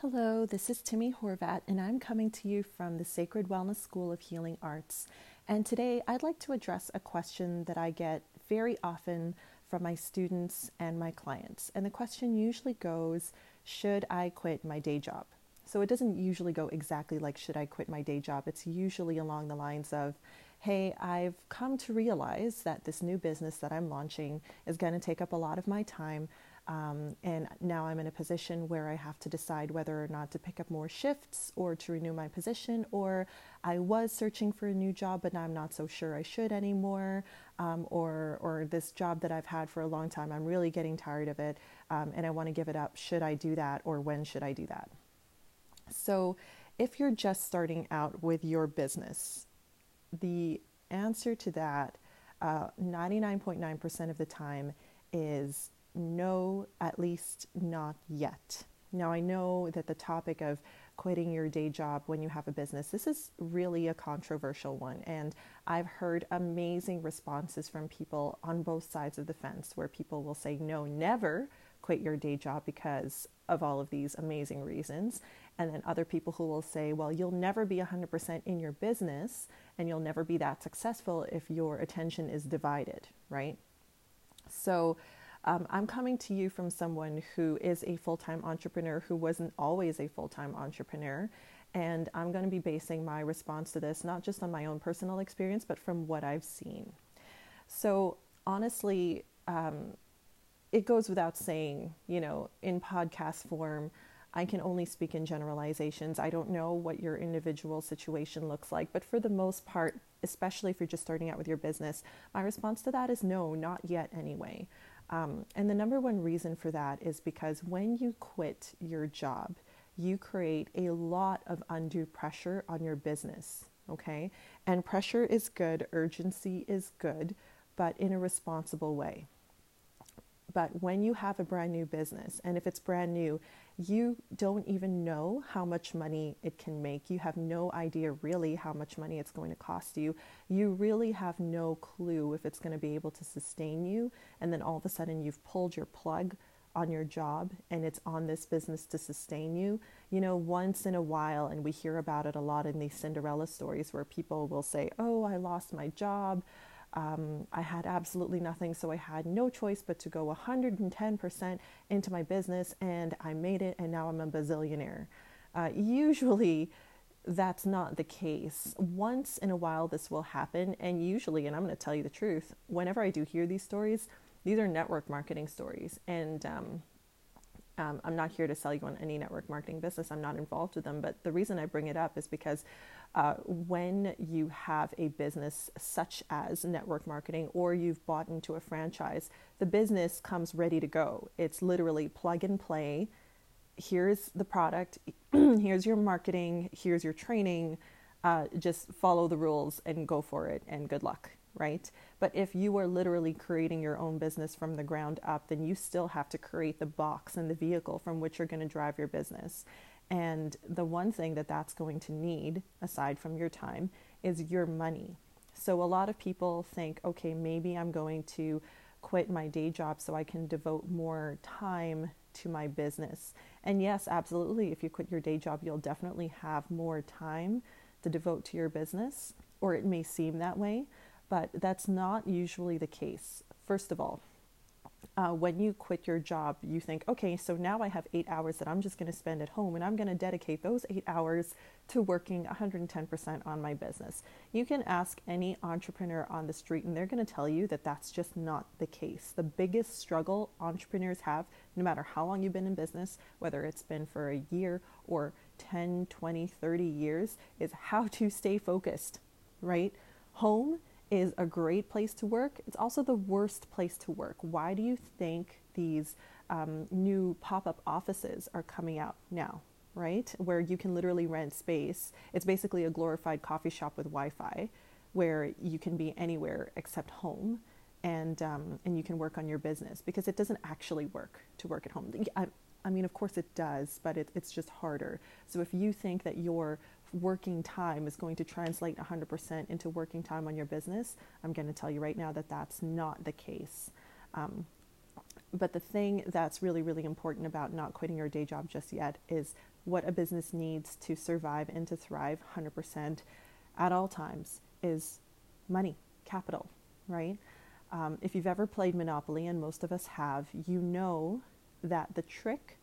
Hello, this is Timmie Horvath, and I'm coming to you from the Sacred Wellness School of Healing Arts. And today I'd like to address a question that I get very often from my students and my clients. And the question usually goes Should I quit my day job? So it doesn't usually go exactly like, Should I quit my day job? It's usually along the lines of, Hey, I've come to realize that this new business that I'm launching is going to take up a lot of my time. Um, and now I'm in a position where I have to decide whether or not to pick up more shifts or to renew my position. Or I was searching for a new job, but now I'm not so sure I should anymore. Um, or, or this job that I've had for a long time, I'm really getting tired of it um, and I want to give it up. Should I do that or when should I do that? So, if you're just starting out with your business, the answer to that uh, 99.9% of the time is no, at least not yet. Now, I know that the topic of quitting your day job when you have a business, this is really a controversial one. And I've heard amazing responses from people on both sides of the fence where people will say, no, never quit your day job because of all of these amazing reasons. And then other people who will say, well, you'll never be 100% in your business and you'll never be that successful if your attention is divided, right? So, um, I'm coming to you from someone who is a full time entrepreneur who wasn't always a full time entrepreneur. And I'm going to be basing my response to this not just on my own personal experience, but from what I've seen. So, honestly, um, it goes without saying, you know, in podcast form, I can only speak in generalizations. I don't know what your individual situation looks like, but for the most part, especially if you're just starting out with your business, my response to that is no, not yet anyway. Um, and the number one reason for that is because when you quit your job, you create a lot of undue pressure on your business. Okay. And pressure is good, urgency is good, but in a responsible way. But when you have a brand new business, and if it's brand new, you don't even know how much money it can make. You have no idea really how much money it's going to cost you. You really have no clue if it's going to be able to sustain you. And then all of a sudden, you've pulled your plug on your job and it's on this business to sustain you. You know, once in a while, and we hear about it a lot in these Cinderella stories where people will say, Oh, I lost my job. Um, I had absolutely nothing, so I had no choice but to go 110% into my business, and I made it, and now I'm a bazillionaire. Uh, usually, that's not the case. Once in a while, this will happen, and usually, and I'm going to tell you the truth, whenever I do hear these stories, these are network marketing stories, and um, um, I'm not here to sell you on any network marketing business. I'm not involved with them. But the reason I bring it up is because uh, when you have a business such as network marketing or you've bought into a franchise, the business comes ready to go. It's literally plug and play. Here's the product, here's your marketing, here's your training. Uh, just follow the rules and go for it, and good luck right? But if you are literally creating your own business from the ground up, then you still have to create the box and the vehicle from which you're going to drive your business. And the one thing that that's going to need, aside from your time, is your money. So a lot of people think, okay, maybe I'm going to quit my day job so I can devote more time to my business. And yes, absolutely, if you quit your day job, you'll definitely have more time to devote to your business, or it may seem that way. But that's not usually the case. First of all, uh, when you quit your job, you think, okay, so now I have eight hours that I'm just going to spend at home, and I'm going to dedicate those eight hours to working 110% on my business. You can ask any entrepreneur on the street, and they're going to tell you that that's just not the case. The biggest struggle entrepreneurs have, no matter how long you've been in business, whether it's been for a year or 10, 20, 30 years, is how to stay focused, right? Home is a great place to work. It's also the worst place to work. Why do you think these um, new pop up offices are coming out now, right? Where you can literally rent space. It's basically a glorified coffee shop with Wi Fi where you can be anywhere except home. And, um, and you can work on your business because it doesn't actually work to work at home. I, I mean, of course it does, but it, it's just harder. So if you think that your working time is going to translate 100% into working time on your business, I'm going to tell you right now that that's not the case. Um, but the thing that's really, really important about not quitting your day job just yet is what a business needs to survive and to thrive 100% at all times is money, capital, right? Um, if you've ever played Monopoly, and most of us have, you know that the trick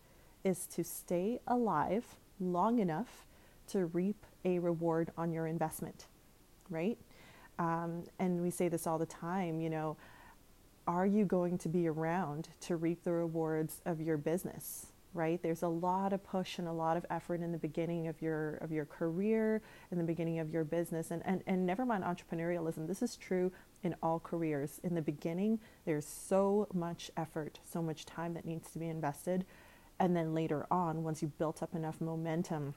is to stay alive long enough to reap a reward on your investment, right? Um, and we say this all the time, you know, are you going to be around to reap the rewards of your business? Right? There's a lot of push and a lot of effort in the beginning of your of your career, in the beginning of your business, and, and, and never mind entrepreneurialism. This is true in all careers. In the beginning, there's so much effort, so much time that needs to be invested. And then later on, once you've built up enough momentum,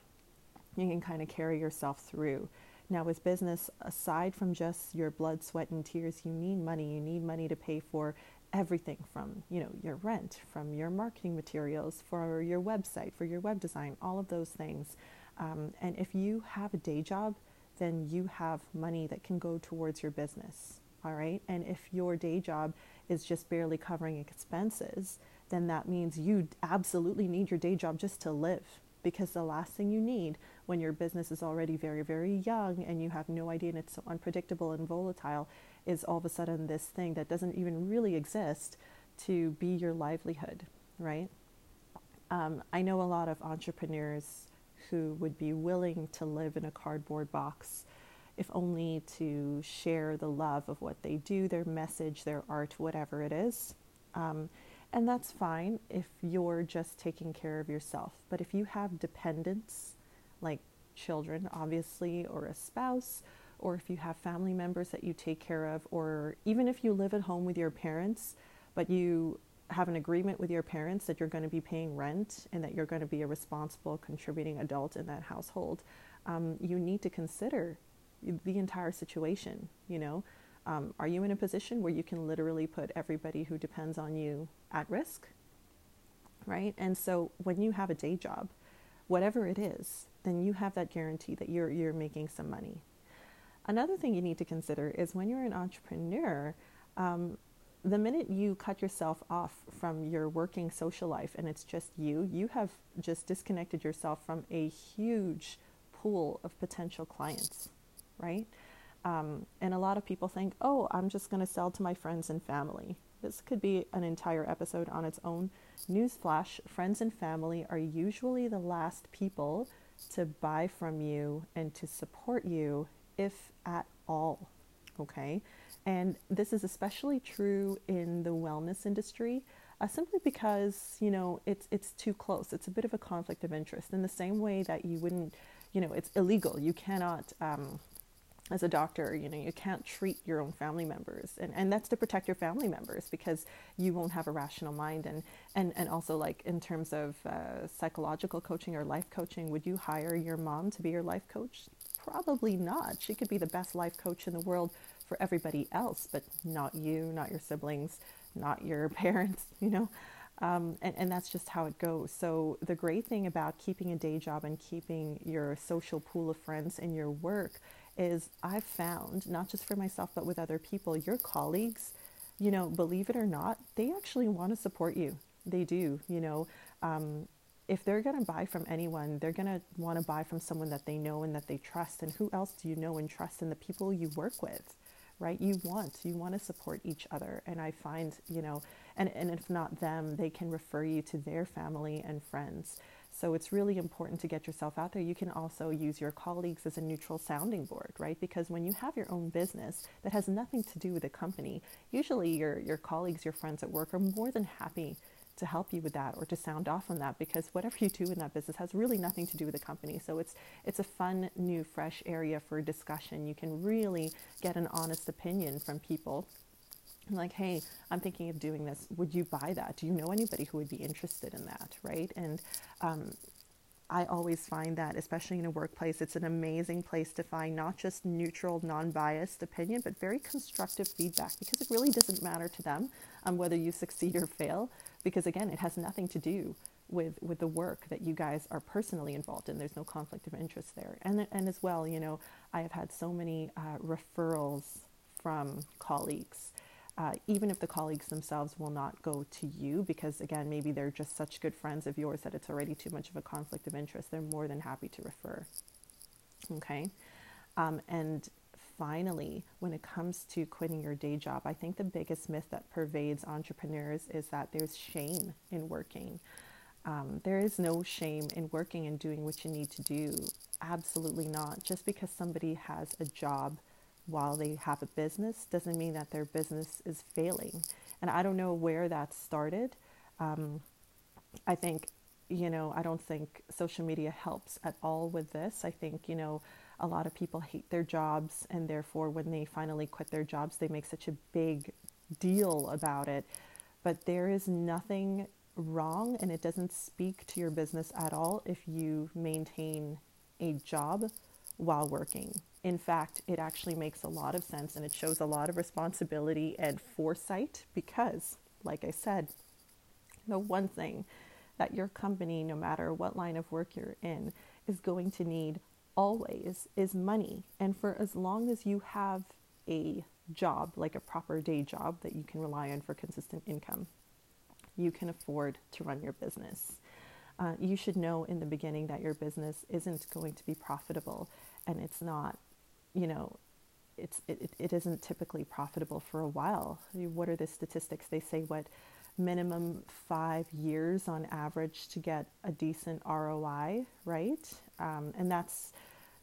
you can kind of carry yourself through. Now, with business, aside from just your blood, sweat, and tears, you need money. You need money to pay for everything from you know your rent, from your marketing materials, for your website, for your web design, all of those things. Um, and if you have a day job, then you have money that can go towards your business. All right. And if your day job is just barely covering expenses, then that means you absolutely need your day job just to live because the last thing you need when your business is already very, very young and you have no idea and it's so unpredictable and volatile is all of a sudden this thing that doesn't even really exist to be your livelihood, right? Um, I know a lot of entrepreneurs who would be willing to live in a cardboard box if only to share the love of what they do, their message, their art, whatever it is. Um, and that's fine if you're just taking care of yourself. But if you have dependents, like children, obviously, or a spouse, or if you have family members that you take care of, or even if you live at home with your parents, but you have an agreement with your parents that you're going to be paying rent and that you're going to be a responsible, contributing adult in that household, um, you need to consider the entire situation, you know. Um, are you in a position where you can literally put everybody who depends on you at risk? Right? And so when you have a day job, whatever it is, then you have that guarantee that you're, you're making some money. Another thing you need to consider is when you're an entrepreneur, um, the minute you cut yourself off from your working social life and it's just you, you have just disconnected yourself from a huge pool of potential clients, right? Um, and a lot of people think, oh, I'm just going to sell to my friends and family. This could be an entire episode on its own. Newsflash friends and family are usually the last people to buy from you and to support you, if at all. Okay? And this is especially true in the wellness industry. Uh, simply because you know it's it's too close. It's a bit of a conflict of interest. In the same way that you wouldn't, you know, it's illegal. You cannot um, as a doctor, you know, you can't treat your own family members. And, and that's to protect your family members because you won't have a rational mind. And, and, and also, like, in terms of uh, psychological coaching or life coaching, would you hire your mom to be your life coach? Probably not. She could be the best life coach in the world for everybody else, but not you, not your siblings, not your parents, you know. Um, and, and that's just how it goes. So, the great thing about keeping a day job and keeping your social pool of friends in your work is I've found, not just for myself, but with other people, your colleagues, you know, believe it or not, they actually want to support you. They do, you know. Um, if they're going to buy from anyone, they're going to want to buy from someone that they know and that they trust. And who else do you know and trust in the people you work with, right? You want, you want to support each other. And I find, you know, and, and if not them, they can refer you to their family and friends. So it's really important to get yourself out there. You can also use your colleagues as a neutral sounding board, right? Because when you have your own business that has nothing to do with the company, usually your, your colleagues, your friends at work are more than happy to help you with that or to sound off on that because whatever you do in that business has really nothing to do with the company. So it's it's a fun, new, fresh area for discussion. You can really get an honest opinion from people like, hey, I'm thinking of doing this. Would you buy that? Do you know anybody who would be interested in that? Right. And um, I always find that, especially in a workplace, it's an amazing place to find not just neutral, non biased opinion, but very constructive feedback because it really doesn't matter to them um, whether you succeed or fail, because again, it has nothing to do with, with the work that you guys are personally involved in. There's no conflict of interest there. And, and as well, you know, I have had so many uh, referrals from colleagues uh, even if the colleagues themselves will not go to you because again maybe they're just such good friends of yours that it's already too much of a conflict of interest they're more than happy to refer. Okay? Um, and finally when it comes to quitting your day job i think the biggest myth that pervades entrepreneurs is that there's shame in working. Um, there is no shame in working and doing what you need to do. Absolutely not. Just because somebody has a job while they have a business doesn't mean that their business is failing. And I don't know where that started. Um, I think, you know, I don't think social media helps at all with this. I think, you know, a lot of people hate their jobs, and therefore, when they finally quit their jobs, they make such a big deal about it. But there is nothing wrong, and it doesn't speak to your business at all if you maintain a job while working. In fact, it actually makes a lot of sense and it shows a lot of responsibility and foresight because, like I said, the one thing that your company, no matter what line of work you're in, is going to need always is money. And for as long as you have a job, like a proper day job that you can rely on for consistent income, you can afford to run your business. Uh, you should know in the beginning that your business isn't going to be profitable and it's not, you know, it's it, it isn't typically profitable for a while. What are the statistics? They say what minimum five years on average to get a decent ROI, right? Um, and that's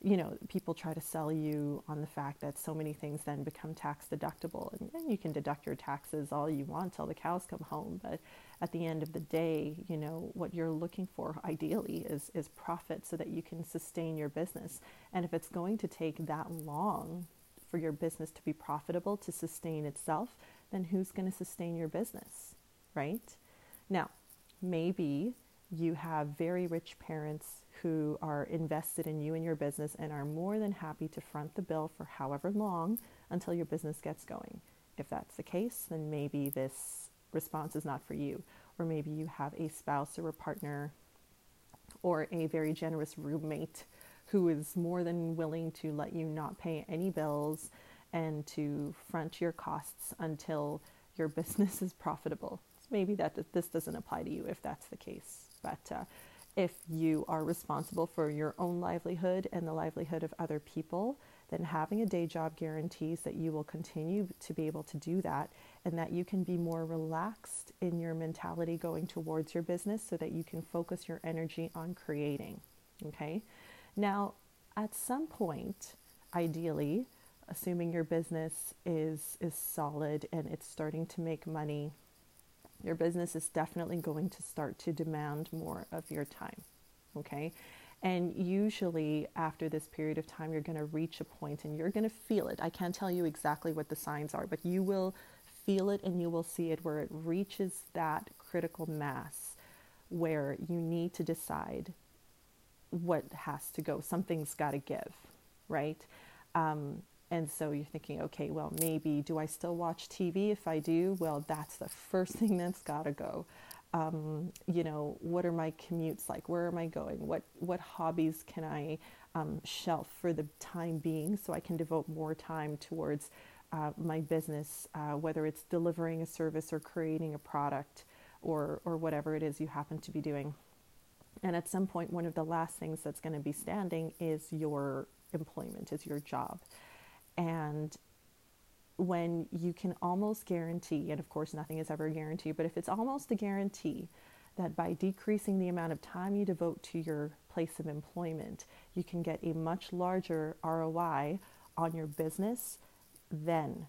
you know, people try to sell you on the fact that so many things then become tax deductible. And, and, you can deduct your taxes all you want till the cows come home. But at the end of the day, you know, what you're looking for ideally is, is profit so that you can sustain your business. And if it's going to take that long for your business to be profitable, to sustain itself, then who's going to sustain your business, right? Now, maybe you have very rich parents who are invested in you and your business and are more than happy to front the bill for however long until your business gets going. If that's the case, then maybe this response is not for you. Or maybe you have a spouse or a partner or a very generous roommate who is more than willing to let you not pay any bills and to front your costs until your business is profitable. So maybe that this doesn't apply to you if that's the case. But uh, if you are responsible for your own livelihood and the livelihood of other people, then having a day job guarantees that you will continue to be able to do that and that you can be more relaxed in your mentality going towards your business so that you can focus your energy on creating. Okay? Now, at some point, ideally, assuming your business is is solid and it's starting to make money your business is definitely going to start to demand more of your time. Okay. And usually, after this period of time, you're going to reach a point and you're going to feel it. I can't tell you exactly what the signs are, but you will feel it and you will see it where it reaches that critical mass where you need to decide what has to go. Something's got to give, right? Um, and so you're thinking, okay, well, maybe do I still watch TV? If I do, well, that's the first thing that's got to go. Um, you know, what are my commutes like? Where am I going? What what hobbies can I um, shelf for the time being so I can devote more time towards uh, my business, uh, whether it's delivering a service or creating a product or or whatever it is you happen to be doing. And at some point, one of the last things that's going to be standing is your employment, is your job. And when you can almost guarantee, and of course, nothing is ever a guarantee, but if it's almost a guarantee that by decreasing the amount of time you devote to your place of employment, you can get a much larger ROI on your business, then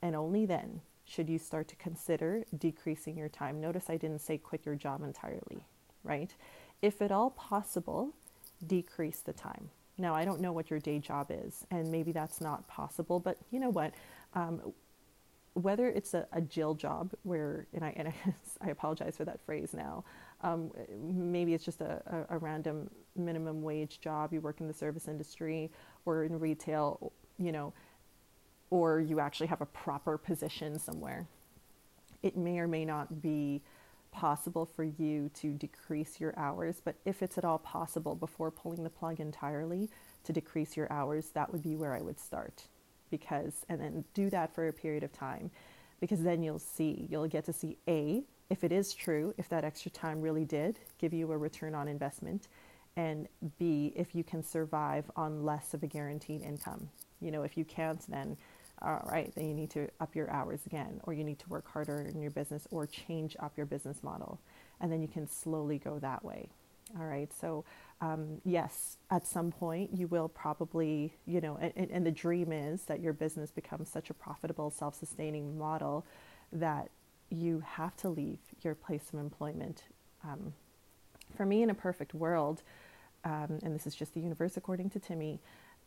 and only then should you start to consider decreasing your time. Notice I didn't say quit your job entirely, right? If at all possible, decrease the time. Now, I don't know what your day job is, and maybe that's not possible, but you know what? Um, whether it's a, a Jill job where, and I, and I, I apologize for that phrase now, um, maybe it's just a, a, a, random minimum wage job, you work in the service industry or in retail, you know, or you actually have a proper position somewhere. It may or may not be possible for you to decrease your hours, but if it's at all possible before pulling the plug entirely to decrease your hours, that would be where I would start. Because, and then do that for a period of time. because then you'll see, you'll get to see A, if it is true, if that extra time really did give you a return on investment, and B, if you can survive on less of a guaranteed income. You know, if you can't, then all right, then you need to up your hours again, or you need to work harder in your business or change up your business model. And then you can slowly go that way. All right, so um, yes, at some point you will probably, you know, and, and the dream is that your business becomes such a profitable, self sustaining model that you have to leave your place of employment. Um, for me, in a perfect world, um, and this is just the universe according to Timmie,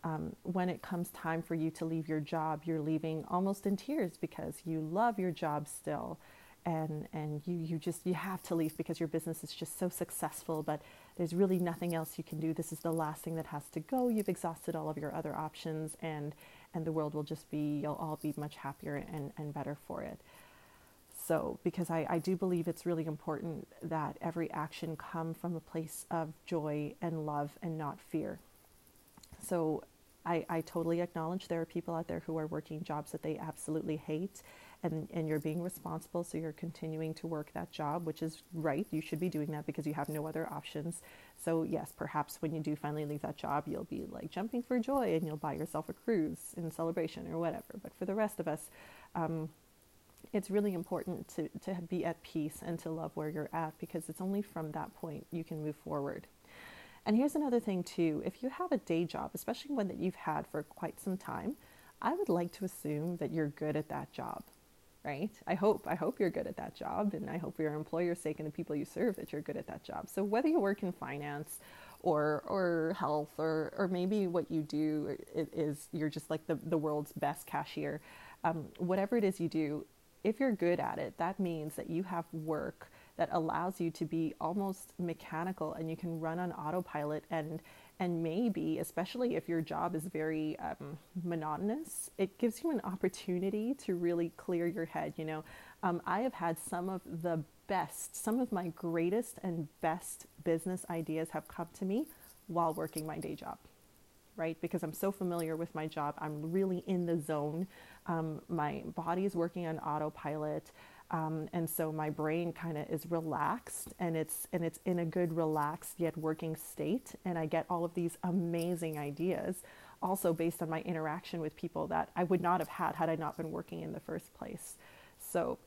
um, when it comes time for you to leave your job, you're leaving almost in tears because you love your job still. And, and you, you just you have to leave because your business is just so successful but there's really nothing else you can do. This is the last thing that has to go. You've exhausted all of your other options and and the world will just be you'll all be much happier and, and better for it. So because I, I do believe it's really important that every action come from a place of joy and love and not fear. So I, I totally acknowledge there are people out there who are working jobs that they absolutely hate and, and you're being responsible so you're continuing to work that job which is right. You should be doing that because you have no other options. So yes perhaps when you do finally leave that job you'll be like jumping for joy and you'll buy yourself a cruise in celebration or whatever. But for the rest of us um, it's really important to, to be at peace and to love where you're at because it's only from that point you can move forward and here's another thing too if you have a day job, especially one that you've had for quite some time, I would like to assume that you're good at that job, right? I hope I hope you're good at that job and I hope for your employer's sake and the people you serve that you're good at that job. So whether you work in finance or or health or or maybe what you do is you're just like the, the world's best cashier, um, whatever it is you do, if you're good at it, that means that you have work that allows you to be almost mechanical and you can run on autopilot and and maybe especially if your job is very um, monotonous it gives you an opportunity to really clear your head you know? Um, i have had some of the best some of my greatest and best business ideas have come to me while working my day job right? Because i'm so familiar with my job i'm really in the zone. Um, my body is working on autopilot um, and so my brain kind of is relaxed and it's and it's in a good relaxed yet working state. And i get all of these amazing ideas also based on my interaction with people that i would not have had had i not been working in the first place. So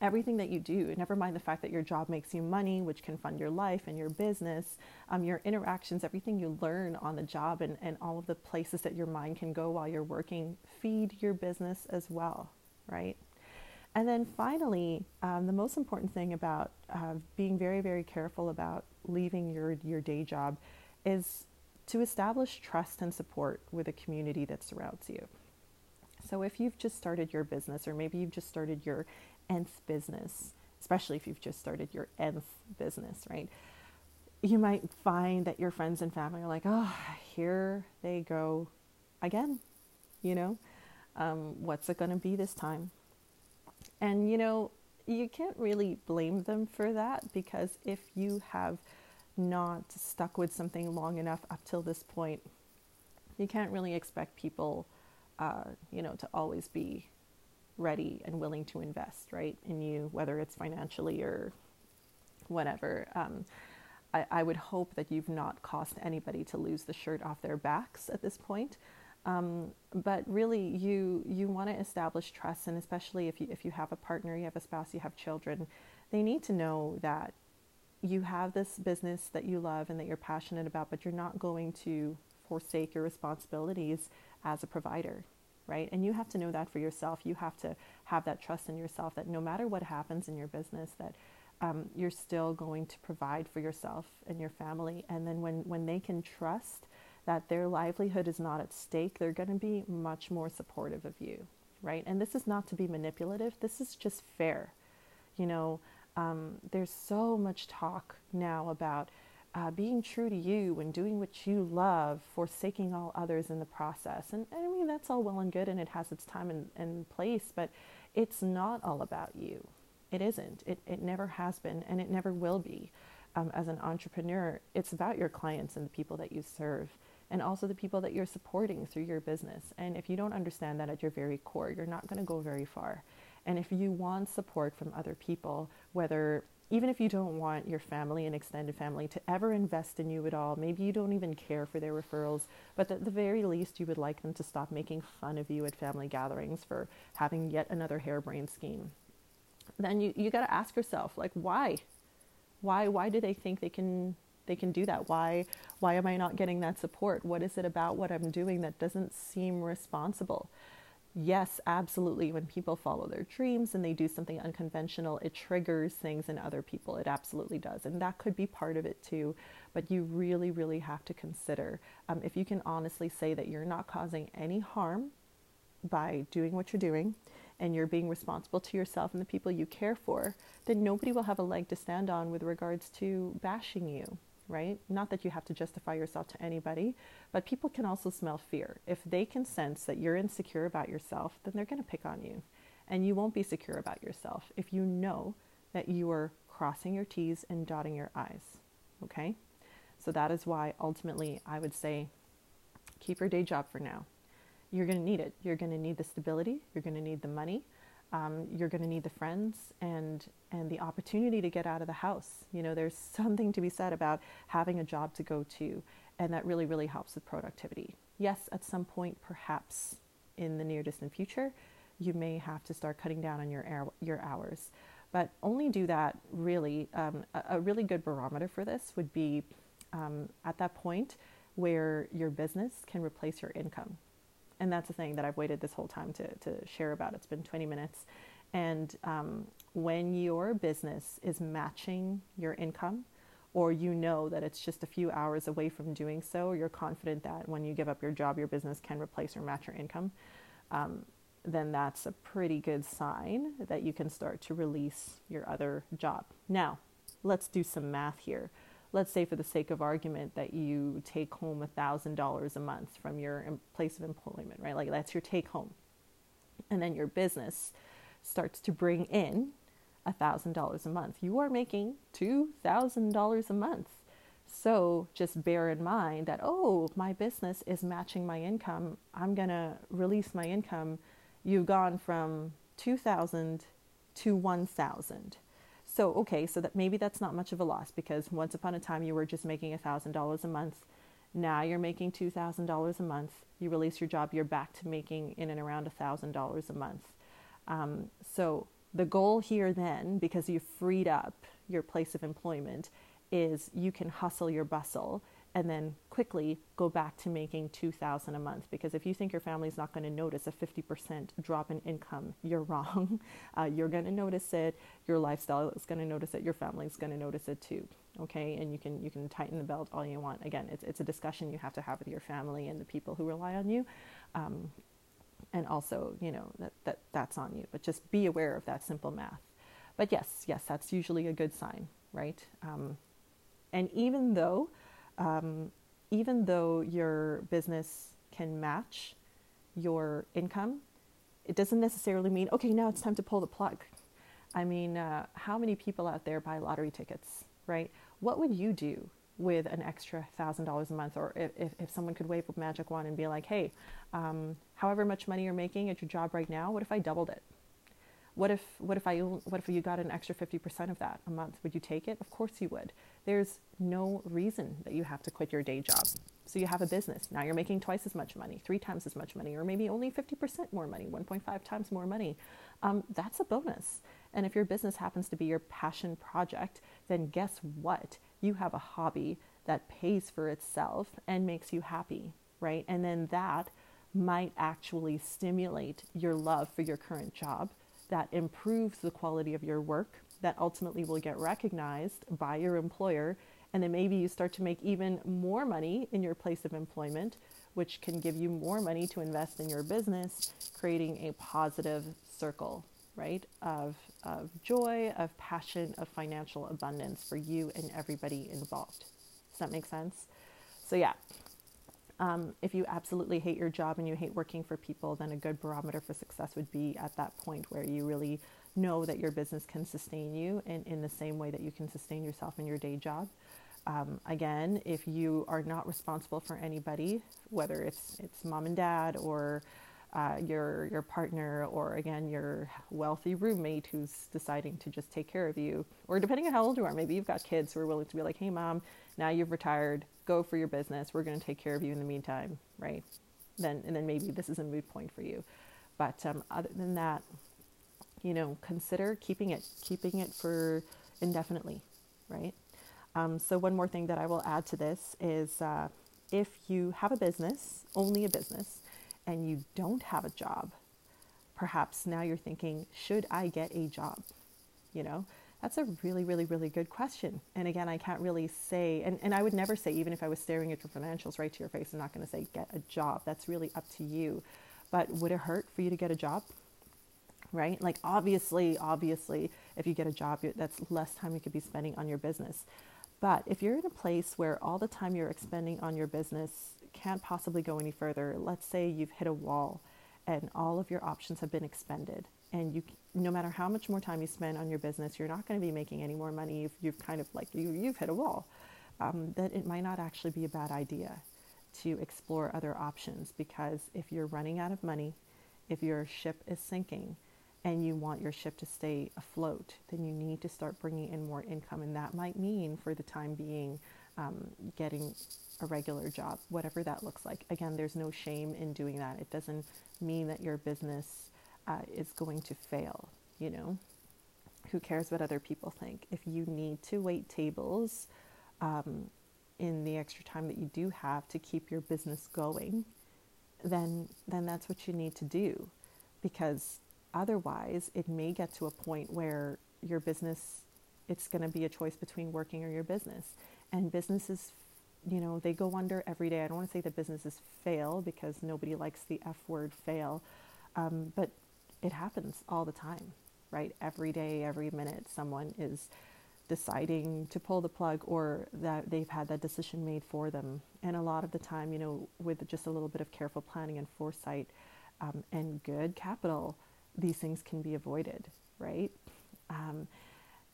everything that you do never mind the fact that your job makes you money which can fund your life and your business um, your interactions everything you learn on the job and, and all of the places that your mind can go while you're working feed your business as well right and then finally, um, the most important thing about uh, being very, very careful about leaving your, your day job is to establish trust and support with a community that surrounds you. So if you've just started your business, or maybe you've just started your nth business, especially if you've just started your nth business, right? You might find that your friends and family are like, oh, here they go again. You know, um, what's it going to be this time? And you know, you can't really blame them for that because if you have not stuck with something long enough up till this point, you can't really expect people, uh, you know, to always be ready and willing to invest, right, in you, whether it's financially or whatever. Um, I, I, would hope that you've not caused anybody to lose the shirt off their backs at this point. Um, but really, you you want to establish trust, and especially if you if you have a partner, you have a spouse, you have children, they need to know that you have this business that you love and that you're passionate about, but you're not going to forsake your responsibilities as a provider, right? And you have to know that for yourself. You have to have that trust in yourself that no matter what happens in your business, that um, you're still going to provide for yourself and your family. And then when when they can trust that their livelihood is not at stake, they're going to be much more supportive of you, right? And this is not to be manipulative, this is just fair. You know, um, there's so much talk now about uh, being true to you and doing what you love, forsaking all others in the process. And, and I mean, that's all well and good and it has its time and, and place, but it's not all about you. It isn't. It, it never has been and it never will be. Um, as an entrepreneur, it's about your clients and the people that you serve and also the people that you're supporting through your business. And if you don't understand that at your very core, you're not going to go very far. And if you want support from other people, whether even if you don't want your family and extended family to ever invest in you at all, maybe you don't even care for their referrals, but at the very least, you would like them to stop making fun of you at family gatherings for having yet another harebrained scheme. Then you, you got to ask yourself, like, why? Why, why do they think they can they can do that why why am i not getting that support what is it about what i'm doing that doesn't seem responsible yes, absolutely, when people follow their dreams and they do something unconventional, it triggers things in other people. It absolutely does. And that could be part of it too. But you really, really have to consider um, if you can honestly say that you're not causing any harm by doing what you're doing and you're being responsible to yourself and the people you care for, then nobody will have a leg to stand on with regards to bashing you right? Not that you have to justify yourself to anybody, but people can also smell fear. If they can sense that you're insecure about yourself, then they're going to pick on you. And you won't be secure about yourself if you know that you are crossing your T's and dotting your I's. Okay? So that is why ultimately I would say keep your day job for now. You're going to need it. You're going to need the stability, you're going to need the money, um, you're going to need the friends and and the opportunity to get out of the house. You know, there's something to be said about having a job to go to, and that really really helps with productivity. Yes, at some point, perhaps in the near distant future, you may have to start cutting down on your air, your hours, but only do that really. Um, a, a, really good barometer for this would be um, at that point where your business can replace your income and that's the thing that I've waited this whole time to, to share about. It's been 20 minutes. And um, when your business is matching your income, or you know that it's just a few hours away from doing so, or you're confident that when you give up your job, your business can replace or match your income, um, then that's a pretty good sign that you can start to release your other job. Now, let's do some math here let's say for the sake of argument that you take home $1000 a month from your place of employment right? Like that's your take home. And then your business starts to bring in $1000 a month. You are making $2000 a month. So just bear in mind that oh my business is matching my income. I'm going to release my income. You've gone from 2000 to 1000 so, okay, so that maybe that's not much of a loss because once upon a time you were just making $1,000 a month. Now you're making $2,000 a month. You release your job, you're back to making in and around $1,000 a month. Um, so, the goal here then, because you've freed up your place of employment, is you can hustle your bustle and then quickly go back to making 2000 a month. Because if you think your family's not going to notice a 50% drop in income you're wrong. Uh, you're going to notice it. Your lifestyle is going to notice it. Your family's going to notice it too okay? And you can you can tighten the belt all you want. Again it's, it's a discussion you have to have with your family and the people who rely on you. Um, and also you know that, that that's on you. But just be aware of that simple math. But yes yes that's usually a good sign right? Um, and even though um, even though your business can match your income, it doesn't necessarily mean, okay, now it's time to pull the plug. I mean, uh, how many people out there buy lottery tickets, right? What would you do with an extra thousand dollars a month? Or if, if, if, someone could wave a magic wand and be like, hey, um, however much money you're making at your job right now, what if I doubled it? What if what if I what if you got an extra 50% of that a month? Would you take it? Of course you would. There's no reason that you have to quit your day job. So you have a business. Now you're making twice as much money, three times as much money, or maybe only 50% more money, 1.5 times more money. Um, that's a bonus. And if your business happens to be your passion project, then guess what? You have a hobby that pays for itself and makes you happy, right? And then that might actually stimulate your love for your current job that improves the quality of your work that ultimately will get recognized by your employer. And then maybe you start to make even more money in your place of employment, which can give you more money to invest in your business, creating a positive circle, right? Of, of joy, of passion, of financial abundance for you and everybody involved. Does that make sense? So, yeah, um, if you absolutely hate your job and you hate working for people, then a good barometer for success would be at that point where you really know that your business can sustain you in, in the same way that you can sustain yourself in your day job. Um, again, if you are not responsible for anybody, whether it's it's mom and dad or uh, your your partner or again your wealthy roommate who's deciding to just take care of you or depending on how old you are maybe you've got kids who are willing to be like hey mom now you've retired go for your business we're going to take care of you in the meantime right? Then and then maybe this is a mood point for you. But um, other than that you know consider keeping it keeping it for indefinitely right? Um, so one more thing that i will add to this is uh, if you have a business only a business and you don't have a job, perhaps now you're thinking, should I get a job? You know, that's a really, really, really good question. And again, I can't really say, and, and I would never say, even if I was staring at your financials right to your face, I'm not going to say get a job. That's really up to you. But would it hurt for you to get a job? Right? Like, obviously, obviously, if you get a job, that's less time you could be spending on your business. But if you're in a place where all the time you're expending on your business can't possibly go any further, let's say you've hit a wall and all of your options have been expended and you no matter how much more time you spend on your business you're not going to be making any more money you've, you've kind of like you, you've hit a wall um, that it might not actually be a bad idea to explore other options because if you're running out of money if your ship is sinking and you want your ship to stay afloat then you need to start bringing in more income and that might mean for the time being um, getting a regular job, whatever that looks like. Again, there's no shame in doing that. It doesn't mean that your business uh, is going to fail, you know? Who cares what other people think? If you need to wait tables um, in the extra time that you do have to keep your business going, then, then that's what you need to do. Because otherwise, it may get to a point where your business, it's going to be a choice between working or your business. And businesses you know, they go under every day. I don't want to say that businesses fail because nobody likes the F word fail, um, but it happens all the time, right? Every day, every minute, someone is deciding to pull the plug or that they've had that decision made for them. And a lot of the time, you know, with just a little bit of careful planning and foresight um, and good capital, these things can be avoided, right? Um,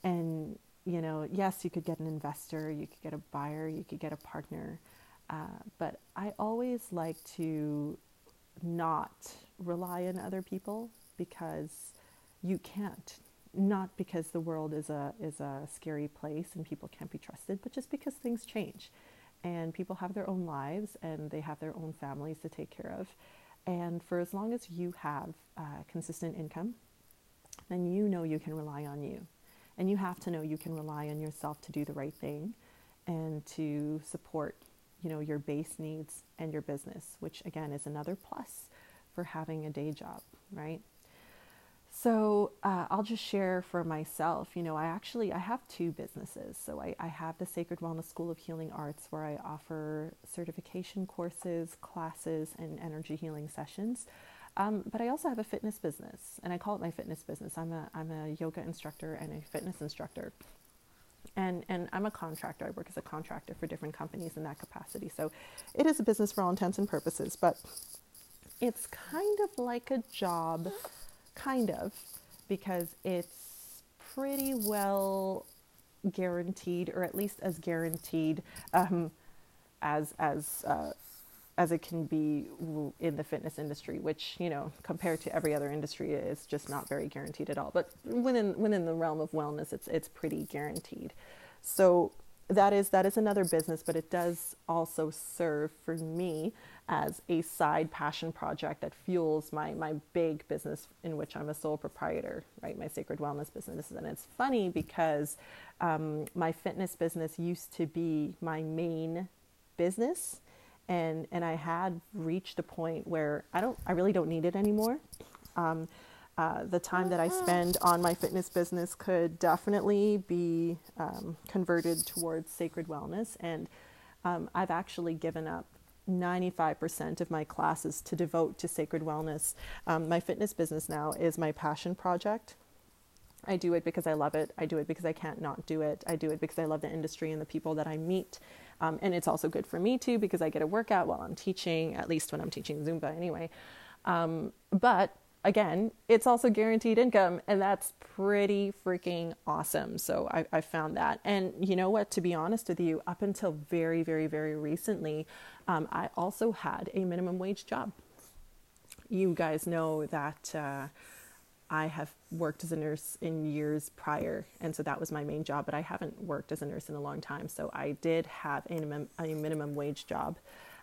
and you know, yes, you could get an investor, you could get a buyer, you could get a partner, uh, but I always like to not rely on other people because you can't. Not because the world is a is a scary place and people can't be trusted, but just because things change, and people have their own lives and they have their own families to take care of, and for as long as you have uh, consistent income, then you know you can rely on you and you have to know you can rely on yourself to do the right thing and to support, you know, your base needs and your business, which again is another plus for having a day job, right? So uh, I'll just share for myself. You know, I actually I have two businesses. So I, I have the Sacred Wellness School of Healing Arts, where I offer certification courses, classes, and energy healing sessions. Um, but I also have a fitness business, and I call it my fitness business. I'm a I'm a yoga instructor and a fitness instructor, and and I'm a contractor. I work as a contractor for different companies in that capacity. So it is a business for all intents and purposes, but it's kind of like a job, kind of, because it's pretty well guaranteed, or at least as guaranteed um, as as uh, as it can be in the fitness industry, which you know compared to every other industry is just not very guaranteed at all. But within within the realm of wellness, it's it's pretty guaranteed. So that is that is another business, but it does also serve for me as a side passion project that fuels my my big business in which I'm a sole proprietor, right? My sacred wellness business, and it's funny because um, my fitness business used to be my main business and and I had reached a point where I don't I really don't need it anymore. Um, uh, the time that I spend on my fitness business could definitely be um, converted towards sacred wellness, and um, I've actually given up 95% of my classes to devote to sacred wellness. Um, my fitness business now is my passion project. I do it because I love it. I do it because I can't not do it. I do it because I love the industry and the people that I meet. Um, and it's also good for me too because I get a workout while I'm teaching, at least when I'm teaching Zumba anyway. Um, but again, it's also guaranteed income, and that's pretty freaking awesome. So I, I, found that. And you know what? To be honest with you, up until very, very, very recently, um, I also had a minimum wage job. you guys know that uh, I have worked as a nurse in years prior, and so that was my main job. But I haven't worked as a nurse in a long time, so I did have a a minimum wage job.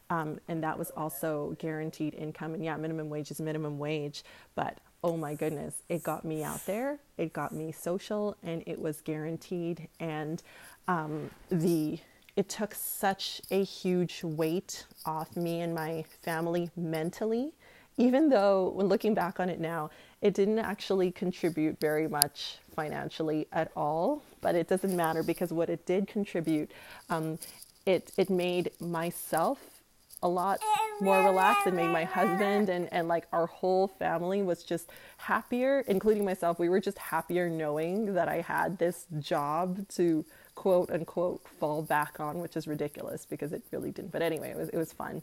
Um, and that was also guaranteed income. And yeah, minimum wage is minimum wage, but oh my goodness, it got me out there, it got me social, and it was guaranteed. And um, the it took such a huge weight off me and my family mentally even though when looking back on it now it didn't actually contribute very much financially at all but it doesn't matter because what it did contribute um, it it made myself a lot more relaxed and made my husband and, and like our whole family was just happier, including myself. We were just happier knowing that I had this job to quote unquote fall back on, which is ridiculous because it really didn't. But anyway, it was it was fun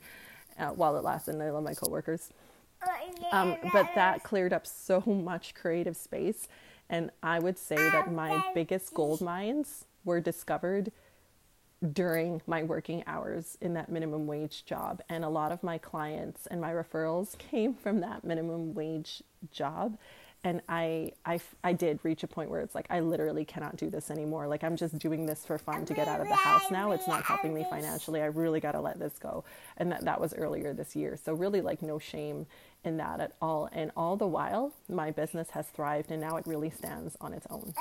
uh, while it lasted, and I love my coworkers. Um, but that cleared up so much creative space, and I would say that my biggest gold mines were discovered during my working hours in that minimum wage job. And a lot of my clients and my referrals came from that minimum wage job and I, I, I did reach a point where it's like I literally cannot do this anymore. Like I'm just doing this for fun to get out of the house now. It's not helping me financially. I really got to let this go. And that that was earlier this year. So really like no shame in that at all. And all the while, my business has thrived and now it really stands on its own.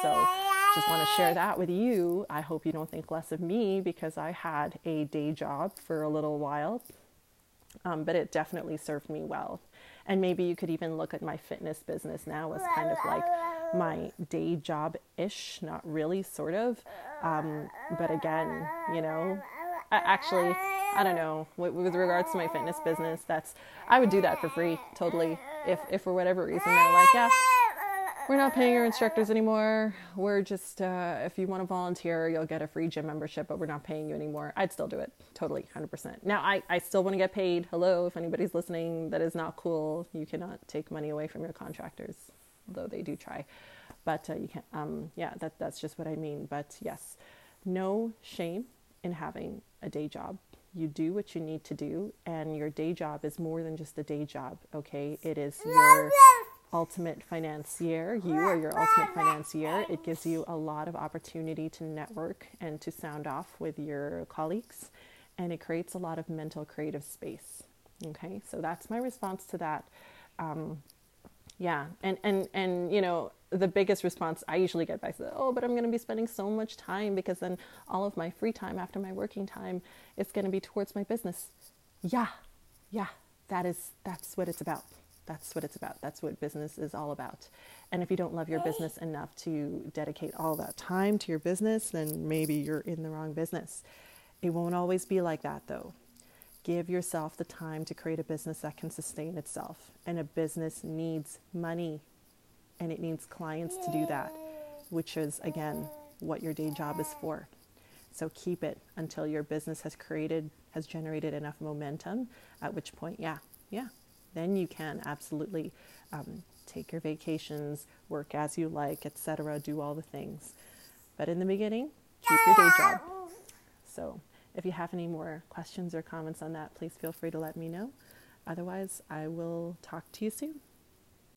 So just want to share that with you. I hope you don't think less of me because I had a day job for a little while. Um, but it definitely served me well. And maybe you could even look at my fitness business now as kind of like my day job ish, not really, sort of. Um, but again, you know, actually, I don't know. With, with, regards to my fitness business, that's I would do that for free, totally. If if for whatever reason they're like, yeah, we're not paying our instructors anymore. We're just, uh, if you want to volunteer, you'll get a free gym membership, but we're not paying you anymore. I'd still do it. Totally, 100%. Now, I, I still want to get paid. Hello, if anybody's listening, that is not cool. You cannot take money away from your contractors, though they do try. But uh, you can't, um, yeah, that, that's just what I mean. But yes, no shame in having a day job. You do what you need to do, and your day job is more than just a day job, okay? It is your ultimate financier, you are your ultimate financier. It gives you a lot of opportunity to network and to sound off with your colleagues, and it creates a lot of mental creative space. Okay, so that's my response to that. Um, yeah, and and and you know the biggest response I usually get back is, "Oh, but I'm going to be spending so much time because then all of my free time after my working time is going to be towards my business." Yeah, yeah, that is that's what it's about. That's what it's about. That's what business is all about. And if you don't love your business enough to dedicate all that time to your business, then maybe you're in the wrong business. It won't always be like that, though. Give yourself the time to create a business that can sustain itself. And a business needs money and it needs clients to do that, which is, again, what your day job is for. So keep it until your business has created, has generated enough momentum, at which point, yeah, yeah, then you can absolutely um, take your vacations, work as you like, etc., do all the things. But in the beginning, keep your day job. So, if you have any more questions or comments on that, please feel free to let me know. Otherwise, I will talk to you soon.